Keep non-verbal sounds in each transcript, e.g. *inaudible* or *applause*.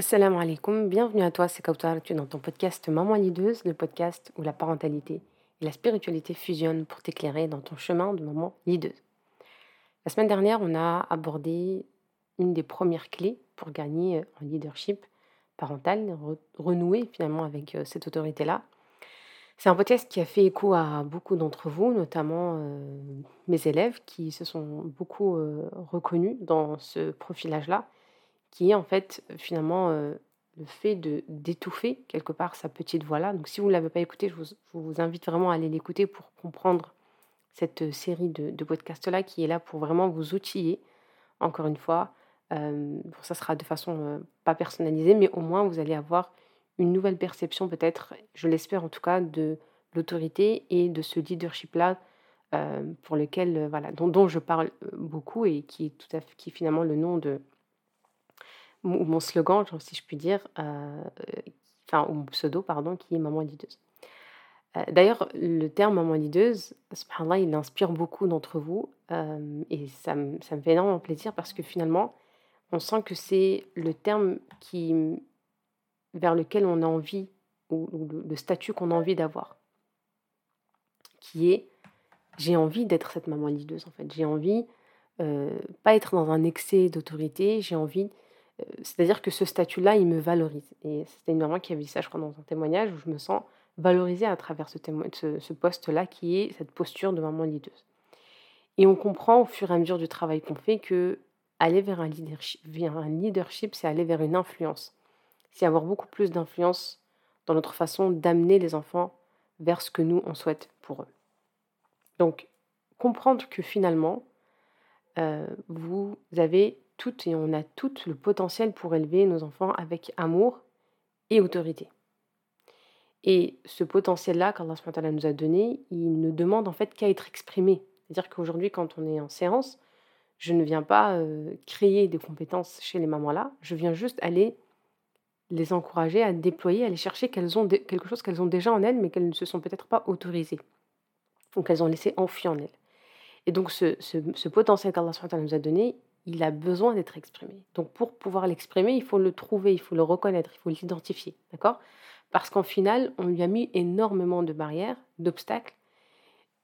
Assalamu alaikum, bienvenue à toi, c'est Kautar, tu es dans ton podcast Maman Lideuse, le podcast où la parentalité et la spiritualité fusionnent pour t'éclairer dans ton chemin de maman lideuse. La semaine dernière, on a abordé une des premières clés pour gagner en leadership parental, renouer finalement avec euh, cette autorité-là. C'est un podcast qui a fait écho à beaucoup d'entre vous, notamment euh, mes élèves qui se sont beaucoup euh, reconnus dans ce profilage-là qui est en fait finalement le fait de d'étouffer quelque part sa petite voix-là. Donc si vous ne l'avez pas écouté, je vous, invite vraiment à aller l'écouter pour comprendre cette série de, podcasts-là qui est là pour vraiment vous outiller, encore une fois. ça sera de façon pas personnalisée, mais au moins vous allez avoir une nouvelle perception peut-être, je l'espère en tout cas, de l'autorité et de ce leadership-là pour lequel, voilà, dont, dont, je parle beaucoup et qui est tout à fait, qui est finalement le nom de, ou mon slogan, si je puis dire, euh, enfin, ou mon pseudo, pardon, qui est maman lideuse. Euh, d'ailleurs, le terme maman lideuse, subhanallah, il inspire beaucoup d'entre vous euh, et ça, me- fait énormément plaisir parce que finalement, on sent que c'est le terme qui, vers lequel on a envie, ou, le, statut qu'on a envie d'avoir, qui est j'ai envie d'être cette maman lideuse en fait. J'ai envie, pas être dans un excès d'autorité, j'ai envie c'est-à-dire que ce statut-là, il me valorise. Et c'était une maman qui avait dit ça, je crois, dans un témoignage où je me sens valorisée à travers ce, poste-là qui est cette posture de maman leaduse. Et on comprend au fur et à mesure du travail qu'on fait que aller vers un leadership, vers un leadership c'est aller vers une influence. C'est avoir beaucoup plus d'influence dans notre façon d'amener les enfants vers ce que nous, on souhaite pour eux. Donc, comprendre que finalement, euh, vous avez et on a tout le potentiel pour élever nos enfants avec amour et autorité. Et ce potentiel-là qu'Allah nous a donné, il ne demande en fait qu'à être exprimé. C'est-à-dire qu'aujourd'hui, quand on est en séance, je ne viens pas euh, créer des compétences chez les mamans-là, je viens juste aller les encourager à déployer, à aller chercher qu'elles ont quelque chose qu'elles ont déjà en elles, mais qu'elles ne se sont peut-être pas autorisées, ou qu'elles ont laissé enfuir en elles. Et donc ce, ce, ce potentiel qu'Allah nous a donné, il a besoin d'être exprimé. Donc pour pouvoir l'exprimer, il faut le trouver, il faut le reconnaître, il faut l'identifier, d'accord? Parce qu'en final, on lui a mis énormément de barrières, d'obstacles,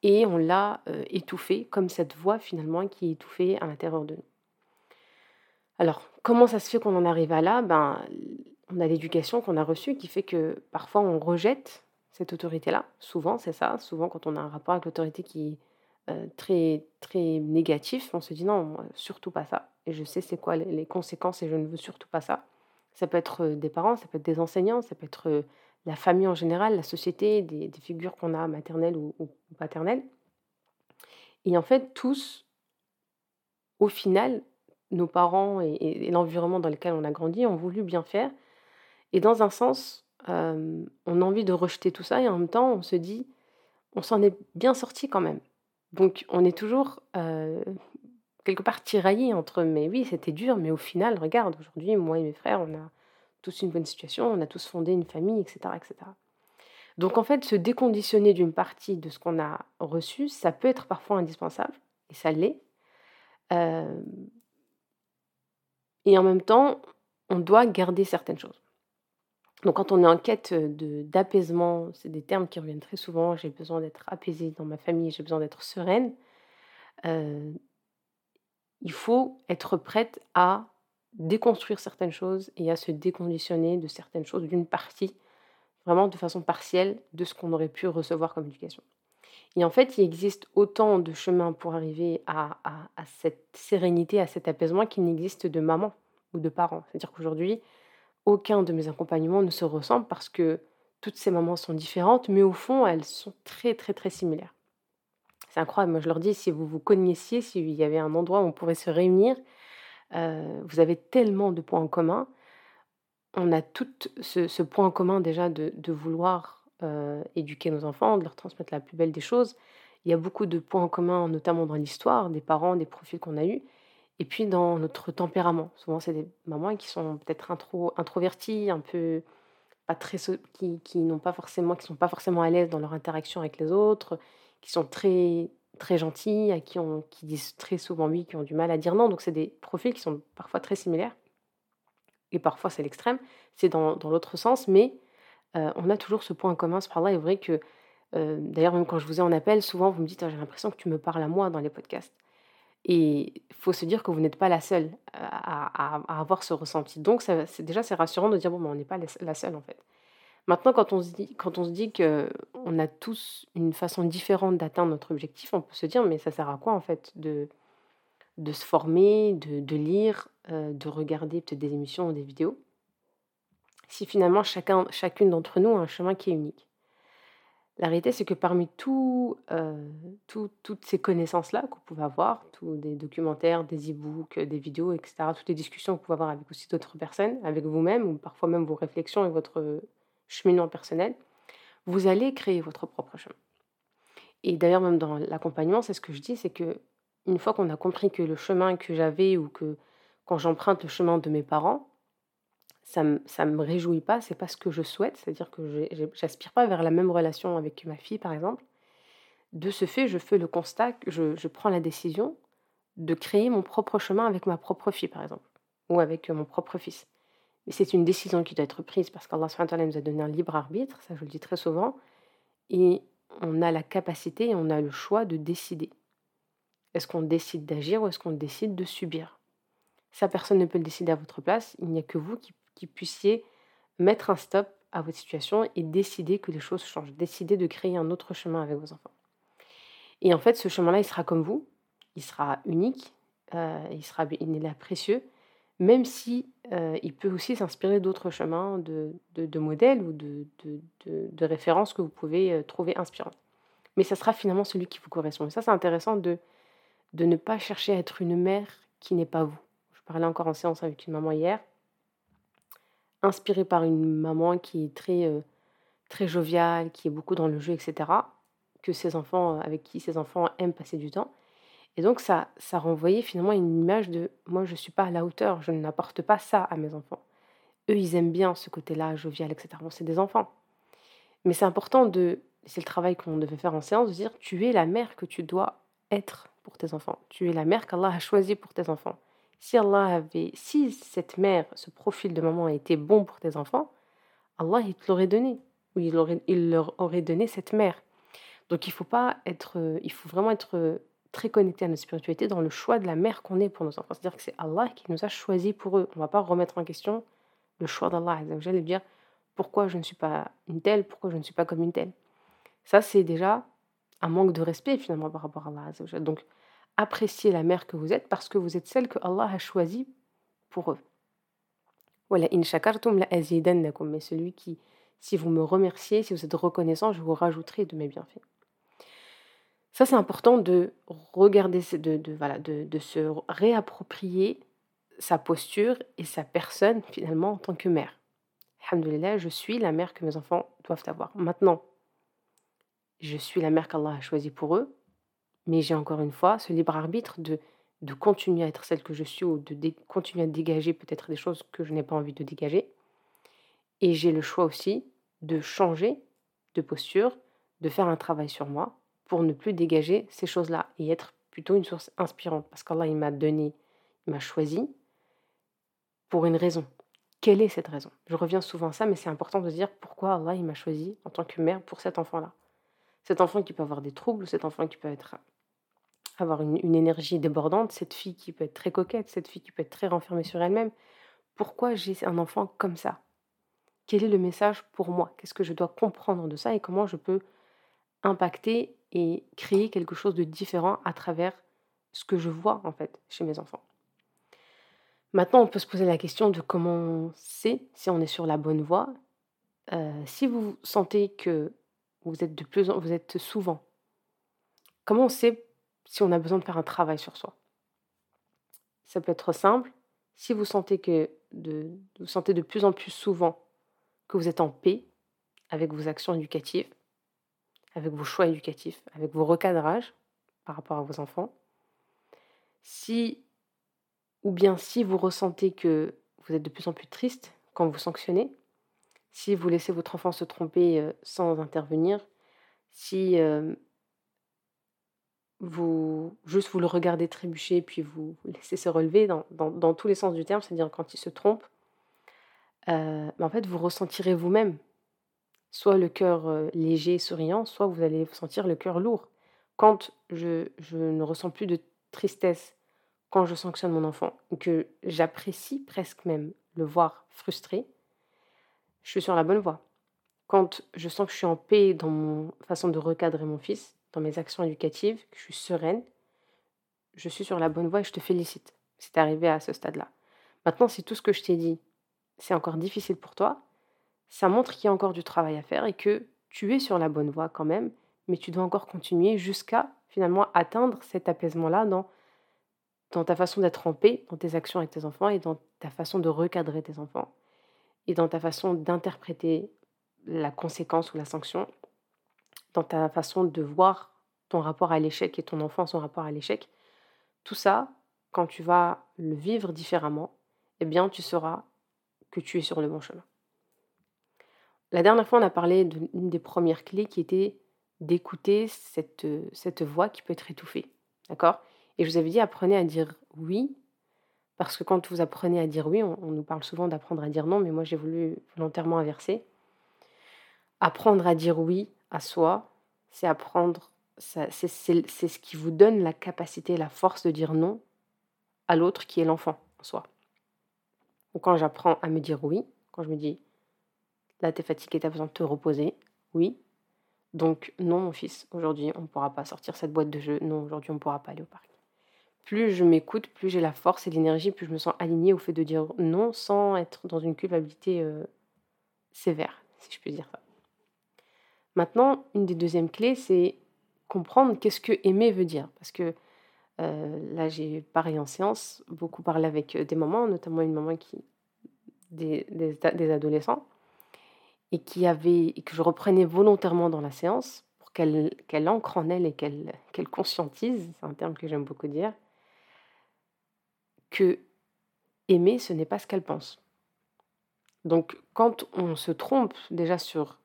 et on l'a euh, étouffé, comme cette voix finalement qui est étouffée à l'intérieur de nous. Alors, comment ça se fait qu'on en arrive à là? Ben, On a l'éducation qu'on a reçue qui fait que parfois on rejette cette autorité-là. Souvent, c'est ça. Souvent, quand on a un rapport avec l'autorité qui euh, très, très négatif, on se dit non, surtout pas ça. Et je sais c'est quoi les conséquences et je ne veux surtout pas ça. Ça peut être euh, des parents, ça peut être des enseignants, ça peut être euh, la famille en général, la société, des, figures qu'on a maternelles ou, paternelles. Et en fait, tous, au final, nos parents et, l'environnement dans lequel on a grandi ont voulu bien faire. Et dans un sens, on a envie de rejeter tout ça et en même temps, on se dit, on s'en est bien sorti quand même. Donc on est toujours quelque part tiraillé entre mais oui, c'était dur, mais au final, regarde, aujourd'hui, moi et mes frères, on a tous une bonne situation, on a tous fondé une famille, etc. etc. Donc en fait, se déconditionner d'une partie de ce qu'on a reçu, ça peut être parfois indispensable, et ça l'est. et en même temps, on doit garder certaines choses. Donc quand on est en quête d'apaisement, c'est des termes qui reviennent très souvent, j'ai besoin d'être apaisée dans ma famille, j'ai besoin d'être sereine, il faut être prête à déconstruire certaines choses et à se déconditionner de certaines choses, d'une partie, vraiment de façon partielle, de ce qu'on aurait pu recevoir comme éducation. Et en fait, il existe autant de chemins pour arriver à, à cette sérénité, à cet apaisement qu'il n'existe de maman ou de parents. C'est-à-dire qu'aujourd'hui, aucun de mes accompagnements ne se ressemble parce que toutes ces mamans sont différentes, mais au fond, elles sont très, très, très similaires. C'est incroyable. Moi, je leur dis, si vous vous connaissiez, s'il y avait un endroit où on pourrait se réunir, euh, vous avez tellement de points en commun. On a tout ce, point en commun déjà de, vouloir euh, éduquer nos enfants, de leur transmettre la plus belle des choses. Il y a beaucoup de points en commun, notamment dans l'histoire, des parents, des profils qu'on a eus. Et puis dans notre tempérament. Souvent, c'est des mamans qui sont peut-être intro, introverties, un peu pas très qui, qui n'ont pas forcément qui sont pas forcément à l'aise dans leur interaction avec les autres, qui sont très très gentilles, à qui disent très souvent oui, qui ont du mal à dire non. Donc c'est des profils qui sont parfois très similaires. et parfois c'est l'extrême, c'est dans, l'autre sens, mais euh, on a toujours ce point commun. Par est vrai que, euh, d'ailleurs, même quand je vous ai en appel, souvent vous me dites «Ah, j'ai l'impression que tu me parles à moi dans les podcasts. Et il faut se dire que vous n'êtes pas la seule à, avoir ce ressenti. Donc, déjà, c'est rassurant de dire bon, ben, on n'est pas la seule en fait. Maintenant, quand on se dit, quand a tous une façon différente d'atteindre notre objectif, on peut se dire mais ça sert à quoi en fait de, se former, de, de lire, euh, de regarder peut-être des émissions ou des vidéos, si finalement chacun, chacune d'entre nous a un chemin qui est unique? La réalité, c'est que parmi euh, tout, toutes ces connaissances-là vous pouvez avoir, tous des documentaires, des e-books, des vidéos, etc., toutes les discussions vous pouvez avoir avec aussi d'autres personnes, avec vous-même, ou parfois même vos réflexions et votre cheminement personnel, vous allez créer votre propre chemin. Et d'ailleurs, même dans l'accompagnement, c'est ce que je dis, c'est que une fois qu'on a compris que le chemin que j'avais ou que quand j'emprunte le chemin de mes parents, ça ne me, réjouit pas, c'est pas ce que je souhaite, c'est-à-dire que j'aspire pas vers la même relation avec ma fille, par exemple. De ce fait, je fais le constat, que je, prends la décision de créer mon propre chemin avec ma propre fille, par exemple, ou avec mon propre fils. Mais c'est une décision qui doit être prise parce qu'Allah nous a donné un libre arbitre, ça je le dis très souvent, et on a la capacité on a le choix de décider. Est-ce qu'on décide d'agir ou est-ce qu'on décide de subir? Ça, personne ne peut le décider à votre place. Il n'y a que vous qui, puissiez mettre un stop à votre situation et décider que les choses changent, décider de créer un autre chemin avec vos enfants. Et en fait, ce chemin-là, il sera comme vous, il sera unique, euh, il, sera, il est précieux, même si euh, il peut aussi s'inspirer d'autres chemins, de, de, modèles ou de, de, références que vous pouvez euh, trouver inspirantes. Mais ça sera finalement celui qui vous correspond. Et ça, c'est intéressant de, de ne pas chercher à être une mère qui n'est pas vous. Je parlais encore en séance avec une maman hier, inspirée par une maman qui est très, euh, très joviale, qui est beaucoup dans le jeu, etc., que ses enfants, avec qui ses enfants aiment passer du temps. Et donc ça, ça renvoyait finalement une image de moi je ne suis pas à la hauteur, je n'apporte pas ça à mes enfants. Eux, ils aiment bien ce côté-là, jovial, etc. Bon, c'est des enfants. Mais c'est important de, c'est le travail qu'on devait faire en séance, de dire tu es la mère que tu dois être pour tes enfants. Tu es la mère qu'Allah a choisie pour tes enfants. Si Allah avait, si cette mère, ce profil de maman été bon pour tes enfants, Allah il te l'aurait donné, ou il, il leur aurait donné cette mère. Donc il faut pas être, il faut vraiment être très connecté à notre spiritualité dans le choix de la mère qu'on est pour nos enfants. C'est-à-dire que c'est Allah qui nous a choisis pour eux. On ne va pas remettre en question le choix d'Allah et dire pourquoi je ne suis pas une telle, pourquoi je ne suis pas comme une telle. Ça, c'est déjà un manque de respect finalement par rapport à Allah. Donc, appréciez la mère que vous êtes parce que vous êtes celle que Allah a choisie pour eux. Voilà, in shakartum la Mais celui qui, si vous me remerciez, si vous êtes reconnaissant, je vous rajouterai de mes bienfaits. Ça, c'est important de regarder, de, de, voilà, de, de se réapproprier sa posture et sa personne finalement en tant que mère. Alhamdulillah, je suis la mère que mes enfants doivent avoir. Maintenant, je suis la mère qu'Allah a choisie pour eux, mais j'ai encore une fois ce libre arbitre de, de continuer à être celle que je suis ou de continuer à dégager peut-être des choses que je n'ai pas envie de dégager. Et j'ai le choix aussi de changer de posture, de faire un travail sur moi pour ne plus dégager ces choses-là et être plutôt une source inspirante. Parce qu'Allah, il m'a donné, il m'a choisi pour une raison. Quelle est cette raison? Je reviens souvent à ça, mais c'est important de dire pourquoi Allah, il m'a choisi en tant que mère pour cet enfant-là. Cet enfant qui peut avoir des troubles, cet enfant qui peut être, avoir une, énergie débordante, cette fille qui peut être très coquette, cette fille qui peut être très renfermée sur elle-même. Pourquoi j'ai un enfant comme ça? Quel est le message pour moi? Qu'est-ce que je dois comprendre de ça et comment je peux impacter et créer quelque chose de différent à travers ce que je vois en fait chez mes enfants? Maintenant, on peut se poser la question de comment on si on est sur la bonne voie. Euh, si vous sentez que vous êtes de plus vous êtes souvent, comment on sait si on a besoin de faire un travail sur soi Ça peut être simple. Si vous sentez que de, vous sentez de plus en plus souvent que vous êtes en paix avec vos actions éducatives, avec vos choix éducatifs, avec vos recadrages par rapport à vos enfants. Si, ou bien si vous ressentez que vous êtes de plus en plus triste quand vous sanctionnez, si vous laissez votre enfant se tromper euh, sans intervenir, si euh, vous juste vous le regardez trébucher puis vous *laughs* laissez se relever dans, dans tous les sens du terme, c'est-à-dire quand il se trompe, euh, en fait, vous ressentirez vous-même soit le cœur euh, léger et souriant, soit vous allez sentir le cœur lourd. Quand je, je ne ressens plus de tristesse, quand je sanctionne mon enfant, que j'apprécie presque même le voir frustré, je suis sur la bonne voie. Quand je sens que je suis en paix dans mon façon de recadrer mon fils, mes actions éducatives, que je suis sereine, je suis sur la bonne voie et je te félicite. C'est arrivé à ce stade-là. Maintenant, si tout ce que je t'ai dit, c'est encore difficile pour toi, ça montre qu'il y a encore du travail à faire et que tu es sur la bonne voie quand même, mais tu dois encore continuer jusqu'à finalement atteindre cet apaisement-là dans, dans ta façon d'être en paix, dans tes actions avec tes enfants et dans ta façon de recadrer tes enfants et dans ta façon d'interpréter la conséquence ou la sanction, dans ta façon de voir ton rapport à l'échec et ton enfant son rapport à l'échec. Tout ça, quand tu vas le vivre différemment, eh bien, tu sauras que tu es sur le bon chemin. La dernière fois, on a parlé d'une des premières clés qui était d'écouter cette, cette voix qui peut être étouffée. D'accord? Et je vous avais dit, apprenez à dire oui, parce que quand vous apprenez à dire oui, on, nous parle souvent d'apprendre à dire non, mais moi j'ai voulu volontairement inverser. Apprendre à dire oui à soi, c'est apprendre, c'est ce qui vous donne la capacité, la force de dire non à l'autre qui est l'enfant en soi. Donc quand j'apprends à me dire oui, quand je me dis Là, tu es fatigué, tu as besoin de te reposer. Oui. Donc, non, mon fils, aujourd'hui, on ne pourra pas sortir cette boîte de jeu. Non, aujourd'hui, on ne pourra pas aller au parc. Plus je m'écoute, plus j'ai la force et l'énergie, plus je me sens alignée au fait de dire non sans être dans une culpabilité euh, sévère, si je puis dire ça. Maintenant, une des deuxièmes clés, c'est comprendre qu'est-ce que aimer veut dire. Parce que euh, là, j'ai pareil en séance, beaucoup parlé avec euh, des mamans, notamment une maman qui. des, des adolescents et qui avait que je reprenais volontairement dans la séance pour qu'elle qu'elle ancre en elle et qu'elle qu'elle conscientise, c'est un terme que j'aime beaucoup dire, que aimer, ce n'est pas ce qu'elle pense. Donc quand on se trompe déjà sur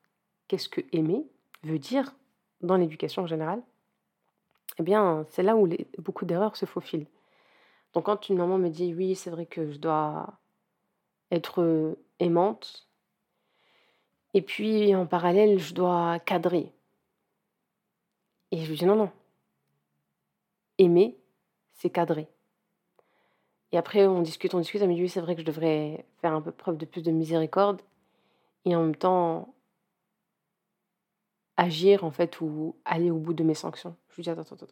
qu'est-ce que aimer veut dire dans l'éducation en général, eh bien c'est là où beaucoup d'erreurs se faufilent. Donc quand une maman me dit oui, c'est vrai que je dois être aimante, et puis en parallèle, je dois cadrer. Et je lui dis non, non. Aimer, c'est cadrer. Et après, on discute, on discute. Elle me dit oui, c'est vrai que je devrais faire un peu preuve de plus de miséricorde. Et en même temps, agir en fait ou aller au bout de mes sanctions. Je lui dis attends, attends, attends.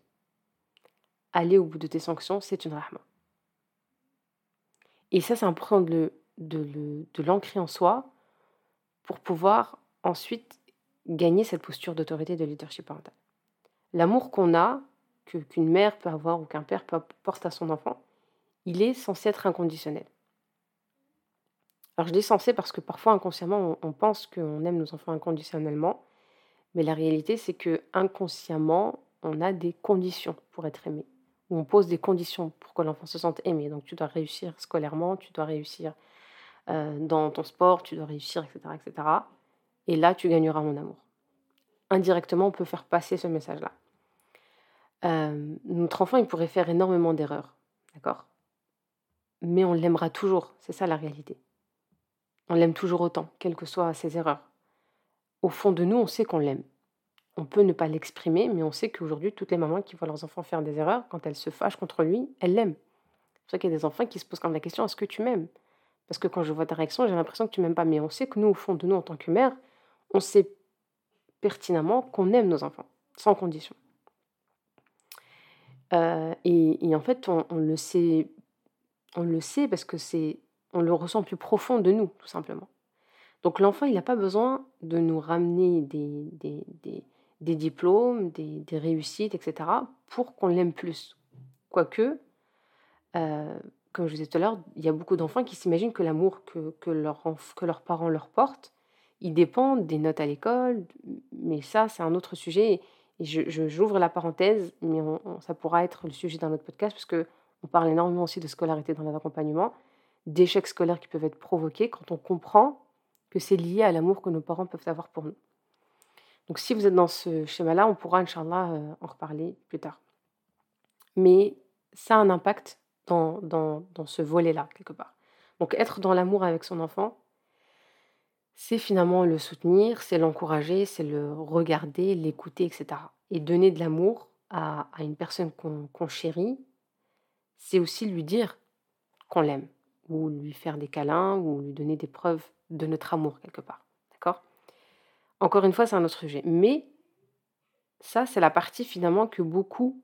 Aller au bout de tes sanctions, c'est une rahma. Et ça, c'est important de, de l'ancrer en soi pour pouvoir ensuite gagner cette posture d'autorité de leadership parental. L'amour qu'on a, qu'une mère peut avoir ou qu'un père peut porter à son enfant, il est censé être inconditionnel. Alors je dis censé parce que parfois inconsciemment on, pense qu'on aime nos enfants inconditionnellement, mais la réalité c'est que inconsciemment on a des conditions pour être aimé, ou on pose des conditions pour que l'enfant se sente aimé. Donc tu dois réussir scolairement, tu dois réussir euh, dans ton sport, tu dois réussir, etc., etc. Et là, tu gagneras mon amour. Indirectement, on peut faire passer ce message-là. Euh, notre enfant, il pourrait faire énormément d'erreurs, d'accord? Mais on l'aimera toujours, c'est ça la réalité. On l'aime toujours autant, quelles que soient ses erreurs. Au fond de nous, on sait qu'on l'aime. On peut ne pas l'exprimer, mais on sait qu'aujourd'hui, toutes les mamans qui voient leurs enfants faire des erreurs, quand elles se fâchent contre lui, elles l'aiment. C'est pour ça qu'il y a des enfants qui se posent quand la question est-ce que tu m'aimes? Parce que quand je vois ta réaction, j'ai l'impression que tu m'aimes pas. Mais on sait que nous, au fond de nous, en tant que mère, on sait pertinemment qu'on aime nos enfants, sans condition. Euh, et, en fait, on, le sait, on le sait parce que c'est, on le ressent plus profond de nous, tout simplement. Donc l'enfant, il n'a pas besoin de nous ramener des, diplômes, des, réussites, etc., pour qu'on l'aime plus. Quoique, euh, comme je vous disais tout à l'heure, il y a beaucoup d'enfants qui s'imaginent que l'amour que, que, leur, que leurs parents leur portent, il dépend des notes à l'école, mais ça, c'est un autre sujet. Et j'ouvre la parenthèse, mais ça pourra être le sujet d'un autre podcast, parce que on parle énormément aussi de scolarité dans l'accompagnement, d'échecs scolaires qui peuvent être provoqués quand on comprend que c'est lié à l'amour que nos parents peuvent avoir pour nous. Donc si vous êtes dans ce schéma-là, on pourra, Inch'Allah, euh, en reparler plus tard. Mais ça a un impact dans, ce volet-là, quelque part. Donc être dans l'amour avec son enfant, c'est finalement le soutenir, c'est l'encourager, c'est le regarder, l'écouter, etc. Et donner de l'amour à, une personne qu'on chérit, c'est aussi lui dire qu'on l'aime, ou lui faire des câlins, ou lui donner des preuves de notre amour quelque part. D'accord? Encore une fois, c'est un autre sujet. Mais ça, c'est la partie finalement que beaucoup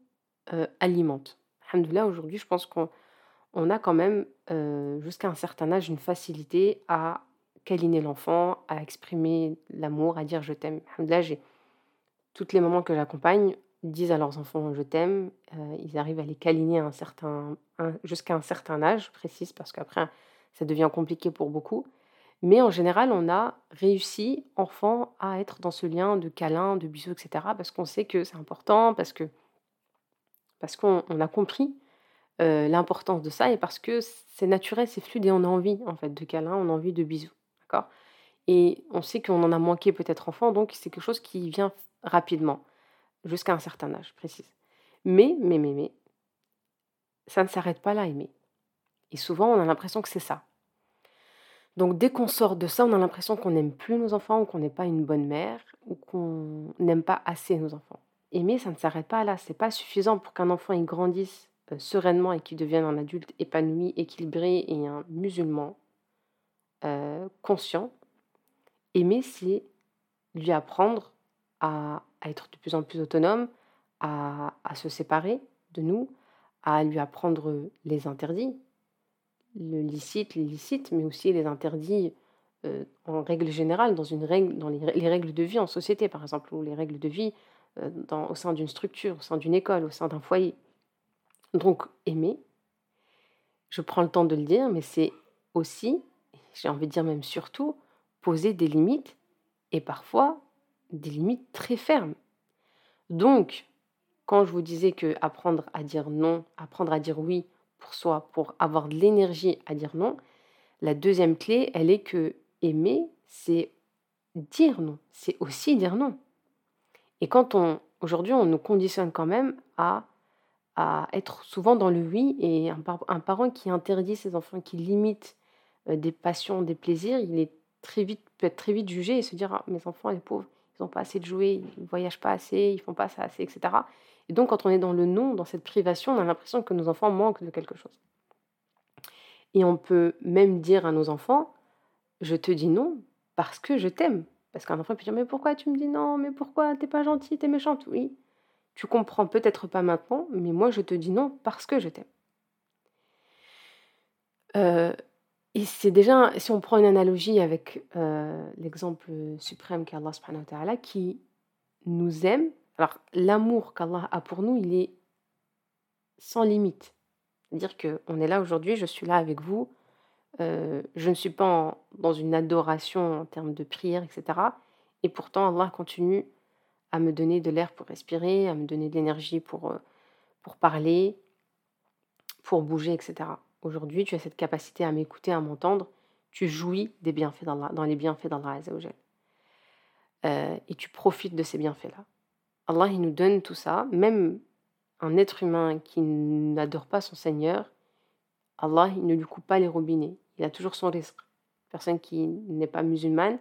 euh, alimentent. Alhamdoulilah, aujourd'hui, je pense qu'on on a quand même, euh, jusqu'à un certain âge, une facilité à câliner l'enfant, à exprimer l'amour, à dire je t'aime. Alhamdoulilah, j'ai toutes les mamans que j'accompagne disent à leurs enfants je t'aime. Euh, ils arrivent à les câliner jusqu'à un certain âge, je précise, parce qu'après, ça devient compliqué pour beaucoup. Mais en général, on a réussi, enfant, à être dans ce lien de câlin, de bisous, etc. Parce qu'on sait que c'est important, parce que parce qu'on on a compris euh, l'importance de ça et parce que c'est naturel, c'est fluide et on a envie en fait de câlin, on a envie de bisous, d'accord? Et on sait qu'on en a manqué peut-être enfant, donc c'est quelque chose qui vient rapidement, jusqu'à un certain âge, précise. Mais, mais, mais, mais, ça ne s'arrête pas là, aimer. Et souvent, on a l'impression que c'est ça. Donc dès qu'on sort de ça, on a l'impression qu'on n'aime plus nos enfants, ou qu'on n'est pas une bonne mère, ou qu'on n'aime pas assez nos enfants. Aimer, ça ne s'arrête pas là. C'est pas suffisant pour qu'un enfant grandisse euh, sereinement et qu'il devienne un adulte épanoui, équilibré et un musulman euh, conscient. Aimer, c'est lui apprendre à, être de plus en plus autonome, à se séparer de nous, à lui apprendre les interdits, le licite, l'illicite, mais aussi les interdits euh, en règle générale, dans, une règle, dans les, les règles de vie en société, par exemple, ou les règles de vie euh, dans- au sein d'une structure, au sein d'une école, au sein d'un foyer. Donc, aimer, je prends le temps de le dire, mais c'est aussi, j'ai envie de dire même surtout, poser des limites, et parfois des limites très fermes. Donc, quand je vous disais que apprendre à dire non, apprendre à dire oui pour soi, pour avoir de l'énergie à dire non, la deuxième clé, elle est que aimer, c'est dire non, c'est aussi dire non. Et quand on, aujourd'hui, on nous conditionne quand même à, à être souvent dans le oui, et un, par- un parent qui interdit ses enfants, qui limite euh, des passions, des plaisirs, il est très vite, peut être très vite jugé et se dire, Ah, mes enfants, les pauvres, ils n'ont pas assez de jouets, ils ne voyagent pas assez, ils font pas ça assez, etc. Et donc, quand on est dans le non, dans cette privation, on a l'impression que nos enfants manquent de quelque chose. Et on peut même dire à nos enfants, je te dis non parce que je t'aime. Parce qu'un enfant peut dire, mais pourquoi tu me dis non? Mais pourquoi? T'es pas gentille, t'es méchante Oui, tu comprends peut-être pas maintenant, mais moi je te dis non parce que je t'aime. Euh, et c'est déjà, si on prend une analogie avec euh, l'exemple suprême qu'Allah subhanahu wa ta'ala, qui nous aime, alors l'amour qu'Allah a pour nous, il est sans limite. C'est-à-dire qu'on est là aujourd'hui, je suis là avec vous, euh, je ne suis pas dans une adoration en termes de prière, etc. Et pourtant, Allah continue à me donner de l'air pour respirer, à me donner de l'énergie pour, euh, pour parler, pour bouger, etc. Aujourd'hui, tu as cette capacité à m'écouter, à m'entendre. Tu jouis des bienfaits dans les bienfaits d'Allah Azzawajal. Euh, et tu profites de ces bienfaits-là. Allah, il nous donne tout ça. Même un être humain qui n'adore pas son Seigneur, Allah, il ne lui coupe pas les robinets. Il a toujours son risque. Personne qui n'est pas musulmane,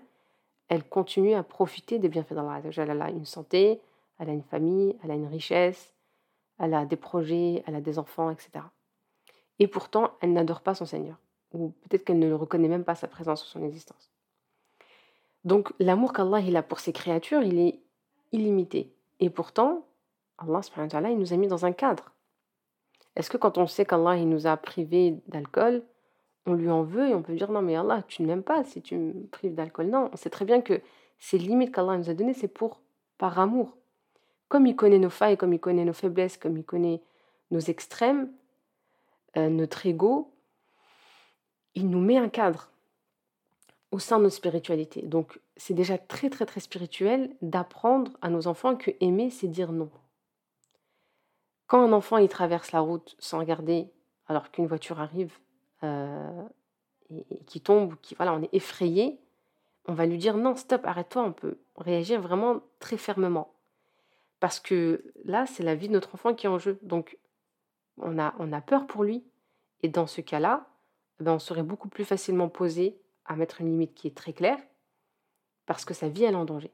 elle continue à profiter des bienfaits d'Allah. Elle a une santé, elle a une famille, elle a une richesse, elle a des projets, elle a des enfants, etc. Et pourtant, elle n'adore pas son Seigneur. Ou peut-être qu'elle ne le reconnaît même pas sa présence ou son existence. Donc l'amour qu'Allah a pour ses créatures, il est illimité. Et pourtant, Allah il nous a mis dans un cadre. Est-ce que quand on sait qu'Allah nous a privés d'alcool, on lui en veut et on peut dire non mais Allah, tu ne m'aimes pas si tu me prives d'alcool Non, on sait très bien que ces limites qu'Allah nous a données, c'est pour par amour. Comme il connaît nos failles, comme il connaît nos faiblesses, comme il connaît nos extrêmes, euh, notre ego, il nous met un cadre au sein de notre spiritualité. Donc c'est déjà très très très spirituel d'apprendre à nos enfants que aimer, c'est dire non. Quand un enfant il traverse la route sans regarder, alors qu'une voiture arrive euh, et, qui tombe, qui voilà, on est effrayé, on va lui dire non, stop, arrête-toi. On peut réagir vraiment très fermement parce que là, c'est la vie de notre enfant qui est en jeu. Donc on a, on a peur pour lui. Et dans ce cas-là, eh ben, on serait beaucoup plus facilement posé à mettre une limite qui est très claire parce que sa vie, elle est en danger.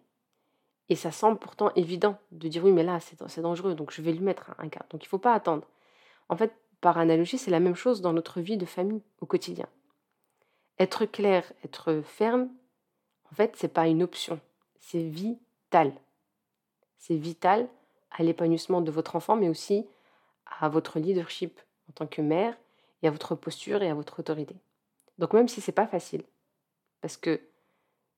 Et ça semble pourtant évident de dire oui, mais là, c'est dangereux, donc je vais lui mettre un cadre. Donc il ne faut pas attendre. En fait, par analogie, c'est la même chose dans notre vie de famille au quotidien. Être clair, être ferme, en fait, ce n'est pas une option, c'est vital. C'est vital à l'épanouissement de votre enfant, mais aussi à votre leadership en tant que mère et à votre posture et à votre autorité. Donc même si c'est pas facile, parce que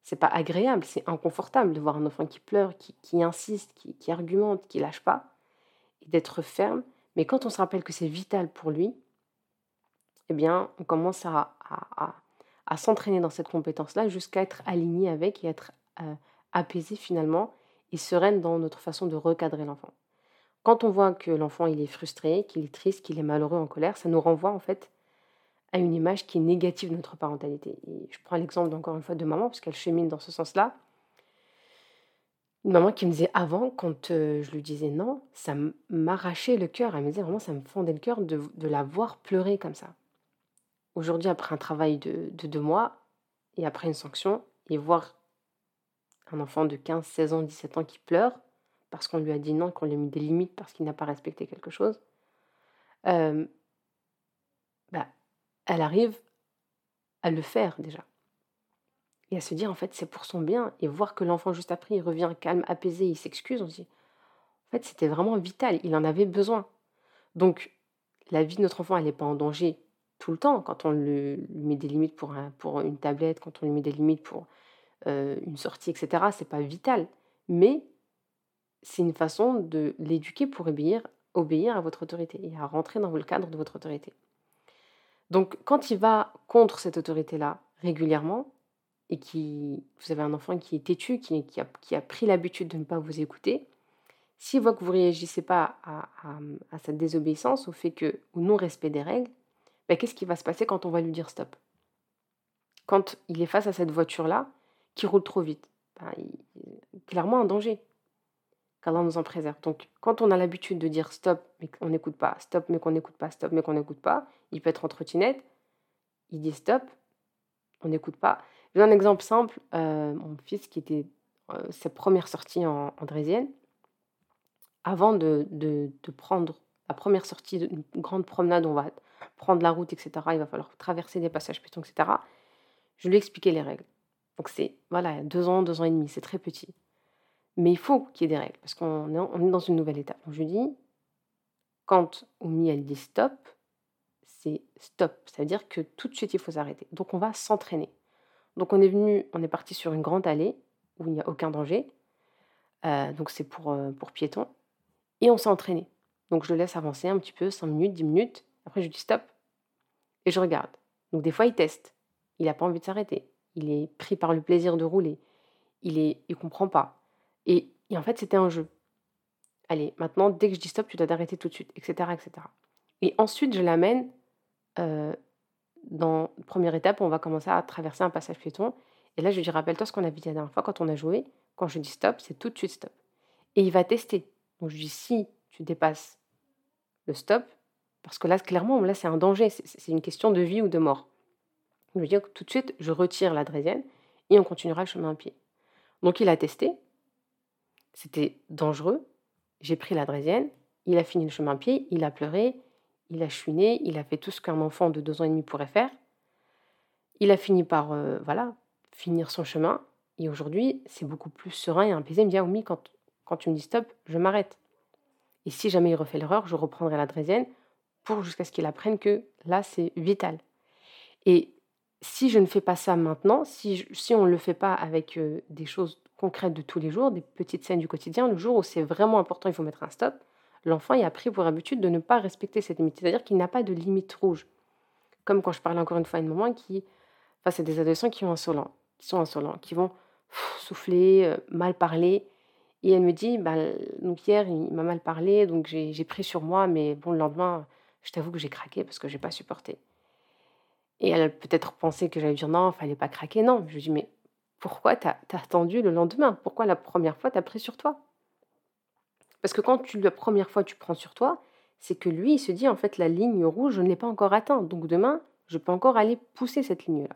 c'est pas agréable, c'est inconfortable de voir un enfant qui pleure, qui, insiste, qui, argumente, qui lâche pas, et d'être ferme. Mais quand on se rappelle que c'est vital pour lui, eh bien, on commence à, s'entraîner dans cette compétence-là jusqu'à être aligné avec et être euh, apaisé finalement et sereine dans notre façon de recadrer l'enfant. Quand on voit que l'enfant il est frustré, qu'il est triste, qu'il est malheureux, en colère, ça nous renvoie en fait à une image qui est négative de notre parentalité. Je prends l'exemple encore une fois de maman, parce qu'elle chemine dans ce sens-là. Une maman qui me disait avant, quand euh, je lui disais non, ça m'arrachait le cœur. Elle me disait vraiment, ça me fondait le cœur de, la voir pleurer comme ça. Aujourd'hui, après un travail de, de, deux mois, et après une sanction, et voir un enfant de 15, 16 ans, 17 ans qui pleure, parce qu'on lui a dit non, qu'on lui a mis des limites parce qu'il n'a pas respecté quelque chose, euh, bah, elle arrive à le faire déjà. Et à se dire, en fait, c'est pour son bien. Et voir que l'enfant, juste après, il revient calme, apaisé, il s'excuse, on se dit, en fait, c'était vraiment vital, il en avait besoin. Donc, la vie de notre enfant, elle n'est pas en danger tout le temps. Quand on lui met des limites pour, un, pour une tablette, quand on lui met des limites pour euh, une sortie, etc., c'est pas vital. Mais c'est une façon de l'éduquer pour obéir, à votre autorité et à rentrer dans le cadre de votre autorité. Donc, quand il va contre cette autorité-là régulièrement, et qui, vous avez un enfant qui est têtu, qui, a, pris l'habitude de ne pas vous écouter, s'il voit que vous ne réagissez pas à, à, cette désobéissance, au fait que, au non-respect des règles, ben, qu'est-ce qui va se passer quand on va lui dire stop? Quand il est face à cette voiture-là, qui roule trop vite, ben, clairement un danger. Qu'Allah nous en préserve. Donc, quand on a l'habitude de dire stop, mais qu'on n'écoute pas, stop, mais qu'on n'écoute pas, stop, mais qu'on n'écoute pas, il peut être en trottinette, il dit stop, on n'écoute pas. J'ai un exemple simple, euh, mon fils qui était euh, sa première sortie en, en draisienne, avant de, de, prendre la première sortie d'une grande promenade, on va prendre la route, etc., il va falloir traverser des passages piétons, etc., je lui ai expliqué les règles. Donc c'est, voilà, deux ans, deux ans et demi, c'est très petit. Mais il faut qu'il y ait des règles, parce qu'on est, dans une nouvelle étape. Donc je dis, quand Oumi elle dit stop, c'est stop. Ça veut dire que tout de suite il faut s'arrêter. Donc on va s'entraîner. Donc on est venu, on est parti sur une grande allée où il n'y a aucun danger. Euh, donc c'est pour, euh, pour piétons. Et on s'est entraîné. Donc je le laisse avancer un petit peu, 5 minutes, 10 minutes. Après je dis stop. Et je regarde. Donc des fois il teste. Il n'a pas envie de s'arrêter. Il est pris par le plaisir de rouler. Il ne il comprend pas. Et, en fait, c'était un jeu. Allez, maintenant, dès que je dis stop, tu dois t'arrêter tout de suite, etc. etc. Et ensuite, je l'amène euh, dans première étape, on va commencer à traverser un passage piéton. Et là, je lui dis, rappelle-toi ce qu'on a vu la dernière fois quand on a joué. Quand je dis stop, c'est tout de suite stop. Et il va tester. Donc, je lui dis, si tu dépasses le stop, parce que là, clairement, là, c'est un danger. C'est une question de vie ou de mort. Je lui dis, tout de suite, je retire la draisienne et on continuera le chemin à pied. Donc, il a testé. C'était dangereux. J'ai pris la draisienne. Il a fini le chemin pied. Il a pleuré. Il a chuiné. Il a fait tout ce qu'un enfant de deux ans et demi pourrait faire. Il a fini par euh, voilà finir son chemin. Et aujourd'hui, c'est beaucoup plus serein et apaisé. Il me dit ah, quand, quand tu me dis stop, je m'arrête. Et si jamais il refait l'erreur, je reprendrai la draisienne pour jusqu'à ce qu'il apprenne que là, c'est vital. Et si je ne fais pas ça maintenant, si, si on ne le fait pas avec euh, des choses concrètes de tous les jours, des petites scènes du quotidien, le jour où c'est vraiment important, il faut mettre un stop, l'enfant a pris pour habitude de ne pas respecter cette limite. C'est-à-dire qu'il n'a pas de limite rouge. Comme quand je parlais encore une fois à une maman qui, enfin, c'est des adolescents qui, sont insolents, qui sont insolents, qui vont souffler, euh, mal parler. Et elle me dit, bah, donc hier, il m'a mal parlé, donc j'ai pris sur moi, mais bon, le lendemain, je t'avoue que j'ai craqué parce que j'ai pas supporté. Et elle a peut-être pensé que j'allais dire non, fallait pas craquer. Non, je lui dis, mais pourquoi tu as, attendu le lendemain? Pourquoi la première fois, tu as pris sur toi? Parce que quand la première fois, tu prends sur toi, c'est que lui, il se dit, en fait, la ligne rouge, je ne l'ai pas encore atteinte. Donc demain, je peux encore aller pousser cette ligne-là.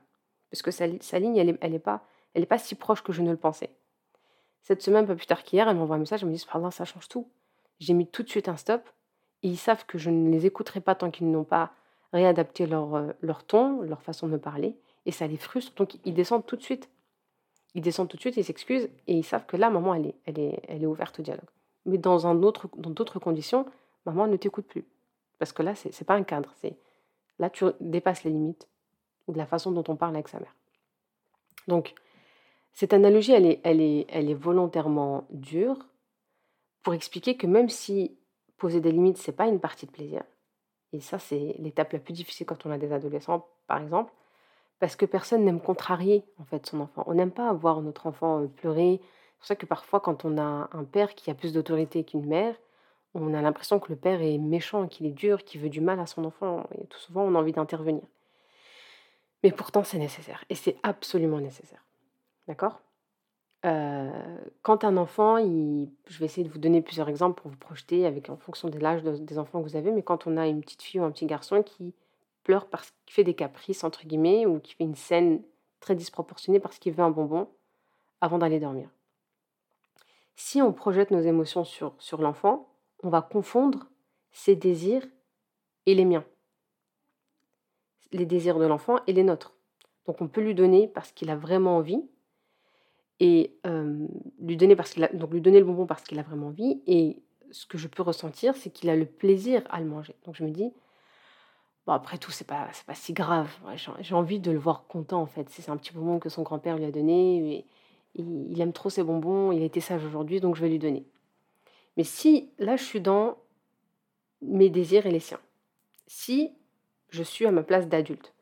Parce que sa, ligne, elle n'est est pas, pas si proche que je ne le pensais. Cette semaine, pas plus tard qu'hier, elle m'envoie un message, elle me dit, pardon, ça change tout. J'ai mis tout de suite un stop, ils savent que je ne les écouterai pas tant qu'ils n'ont pas réadapté leur, euh, leur ton, leur façon de parler, et ça les frustre, donc ils descendent tout de suite. Ils descendent tout de suite, ils s'excusent, et ils savent que là, maman, elle est, elle est, elle est ouverte au dialogue. Mais dans, un autre, dans d'autres conditions, maman ne t'écoute plus. Parce que là, c'est n'est pas un cadre. C'est Là, tu dépasses les limites de la façon dont on parle avec sa mère. Donc, cette analogie, elle est, elle est, elle est volontairement dure pour expliquer que même si poser des limites, c'est pas une partie de plaisir, et ça, c'est l'étape la plus difficile quand on a des adolescents, par exemple, parce que personne n'aime contrarier en fait son enfant. On n'aime pas voir notre enfant euh, pleurer. C'est pour ça que parfois, quand on a un père qui a plus d'autorité qu'une mère, on a l'impression que le père est méchant, qu'il est dur, qu'il veut du mal à son enfant. Et tout souvent, on a envie d'intervenir. Mais pourtant, c'est nécessaire. Et c'est absolument nécessaire. D'accord? Euh, Quand un enfant, je vais essayer de vous donner plusieurs exemples pour vous projeter avec, en fonction de l'âge des enfants que vous avez, mais quand on a une petite fille ou un petit garçon qui pleure parce qu'il fait des caprices, entre guillemets, ou qui fait une scène très disproportionnée parce qu'il veut un bonbon avant d'aller dormir. Si on projette nos émotions sur, sur l'enfant, on va confondre ses désirs et les miens. Les désirs de l'enfant et les nôtres. Donc on peut lui donner parce qu'il a vraiment envie et euh, lui donner parce qu'il a, donc lui donner le bonbon parce qu'il a vraiment envie et ce que je peux ressentir c'est qu'il a le plaisir à le manger. Donc je me dis bon après tout c'est pas pas si grave. J'ai envie de le voir content en fait. C'est un petit bonbon que son grand-père lui a donné et, il aime trop ses bonbons, il a été sage aujourd'hui donc je vais lui donner. Mais si là, je suis dans mes désirs et les siens, si je suis à ma place d'adulte,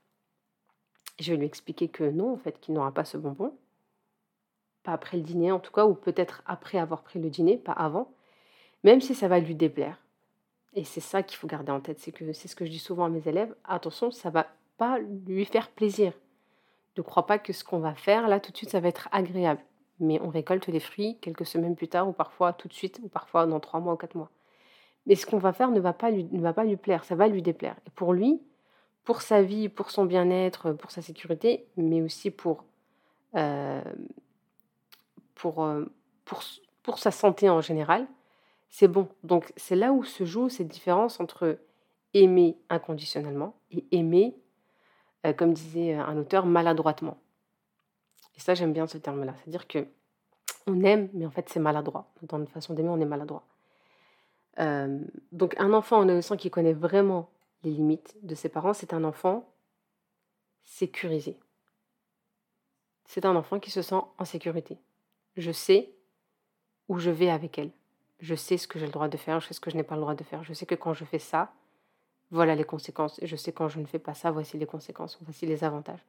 je vais lui expliquer que non, en fait, qu'il n'aura pas ce bonbon, pas après le dîner en tout cas, ou peut-être après avoir pris le dîner, pas avant, même si ça va lui déplaire. Et c'est ça qu'il faut garder en tête, c'est que c'est ce que je dis souvent à mes élèves, attention, ça va pas lui faire plaisir. Ne crois pas que ce qu'on va faire là tout de suite, ça va être agréable mais on récolte les fruits quelques semaines plus tard, ou parfois tout de suite, ou parfois dans trois mois ou quatre mois. Mais ce qu'on va faire ne va, pas lui, ne va pas lui plaire, ça va lui déplaire. Et pour lui, pour sa vie, pour son bien-être, pour sa sécurité, mais aussi pour, euh, pour, euh, pour, pour sa santé en général, c'est bon. Donc c'est là où se joue cette différence entre aimer inconditionnellement et aimer, euh, comme disait un auteur, maladroitement. Et ça, j'aime bien ce terme-là. C'est-à-dire que on aime, mais en fait, c'est maladroit. Dans notre façon d'aimer, on est maladroit. Euh, donc, un enfant en adolescent qui connaît vraiment les limites de ses parents, c'est un enfant sécurisé. C'est un enfant qui se sent en sécurité. Je sais où je vais avec elle. Je sais ce que j'ai le droit de faire, je sais ce que je n'ai pas le droit de faire. Je sais que quand je fais ça, voilà les conséquences. Et je sais quand je ne fais pas ça, voici les conséquences, voici les avantages.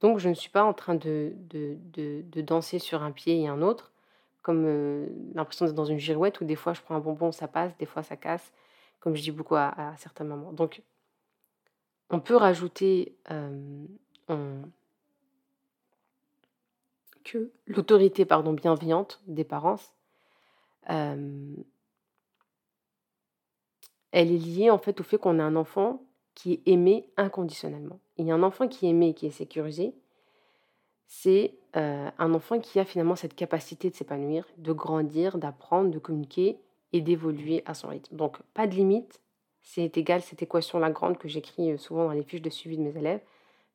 Donc je ne suis pas en train de, de, danser sur un pied et un autre, comme euh, l'impression d'être dans une girouette où des fois je prends un bonbon, ça passe, des fois ça casse, comme je dis beaucoup à, certains moments. Donc on peut rajouter euh, que l'autorité pardon, bienveillante des parents, elle est liée en fait au fait qu'on a un enfant qui est aimé inconditionnellement. Et un enfant qui est aimé, qui est sécurisé, c'est euh, un enfant qui a finalement cette capacité de s'épanouir, de grandir, d'apprendre, de communiquer et d'évoluer à son rythme. Donc pas de limite, c'est égal cette équation la grande que j'écris euh, souvent dans les fiches de suivi de mes élèves.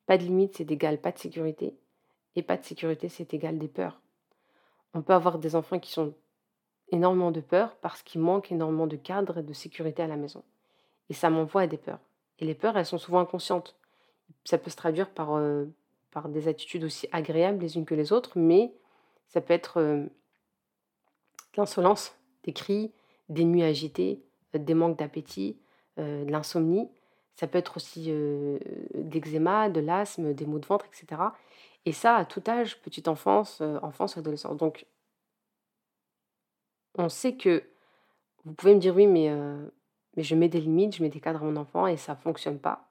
Pas de limite, c'est égal pas de sécurité. Et pas de sécurité, c'est égal des peurs. On peut avoir des enfants qui sont énormément de peur parce qu'il manque énormément de cadre et de sécurité à la maison. Et ça m'envoie à des peurs. Et les peurs, elles sont souvent inconscientes. Ça peut se traduire par, euh, par des attitudes aussi agréables les unes que les autres, mais ça peut être euh, l'insolence, des cris, des nuits agitées, euh, des manques d'appétit, de l'insomnie. Ça peut être aussi d'eczéma, de l'asthme, des maux de ventre, etc. Et ça, à tout âge, petite enfance, enfance, adolescence. Donc, on sait que vous pouvez me dire oui, mais mais je mets des limites, je mets des cadres à mon enfant et ça ne fonctionne pas.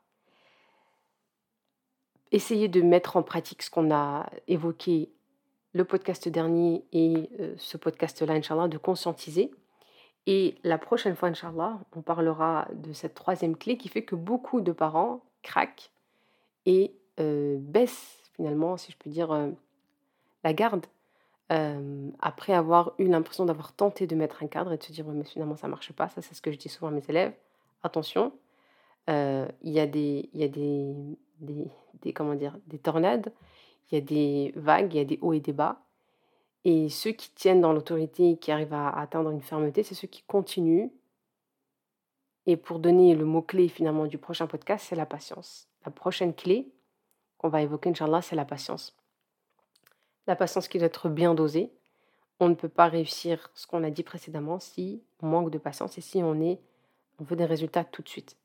Essayez de mettre en pratique ce qu'on a évoqué le podcast dernier et euh, ce podcast-là, Inch'Allah, de conscientiser. Et la prochaine fois, Inch'Allah, on parlera de cette troisième clé qui fait que beaucoup de parents craquent et euh, baissent finalement, si je peux dire, euh, la garde après avoir eu l'impression d'avoir tenté de mettre un cadre et de se dire: mais finalement ça marche pas». Ça, c'est ce que je dis souvent à mes élèves: «Attention, il y a des y a des des comment dire? Des tornades, il y a des vagues, il y a des hauts et des bas et ceux qui tiennent dans l'autorité qui arrivent à atteindre une fermeté, c'est ceux qui continuent» et pour donner le mot clé finalement du prochain podcast, c'est la patience. La prochaine clé qu'on va évoquer, Inch'Allah, c'est la patience. La patience qui doit être bien dosée. On ne peut pas réussir ce qu'on a dit précédemment si on manque de patience et si on, est, on veut des résultats tout de suite.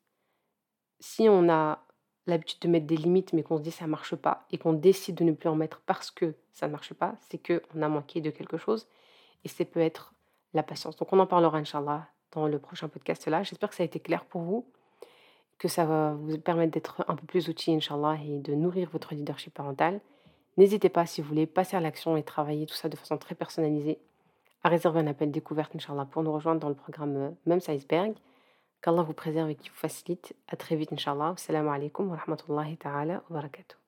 Si on a l'habitude de mettre des limites mais qu'on se dit ça ne marche pas et qu'on décide de ne plus en mettre parce que ça ne marche pas, c'est qu'on a manqué de quelque chose et ça peut être la patience. Donc on en parlera, Inch'Allah, dans le prochain podcast là. J'espère que ça a été clair pour vous, que ça va vous permettre d'être un peu plus outillé, Inch'Allah, et de nourrir votre leadership parental. N'hésitez pas, si vous voulez, passer à l'action et travailler tout ça de façon très personnalisée, à réserver un appel découverte, Inch'Allah, pour nous rejoindre dans le programme euh, Même Iceberg. Qu'Allah vous préserve et qu'il vous facilite. À très vite, Inch'Allah. Assalamu alaikum wa rahmatullahi ta'ala wa barakatuh.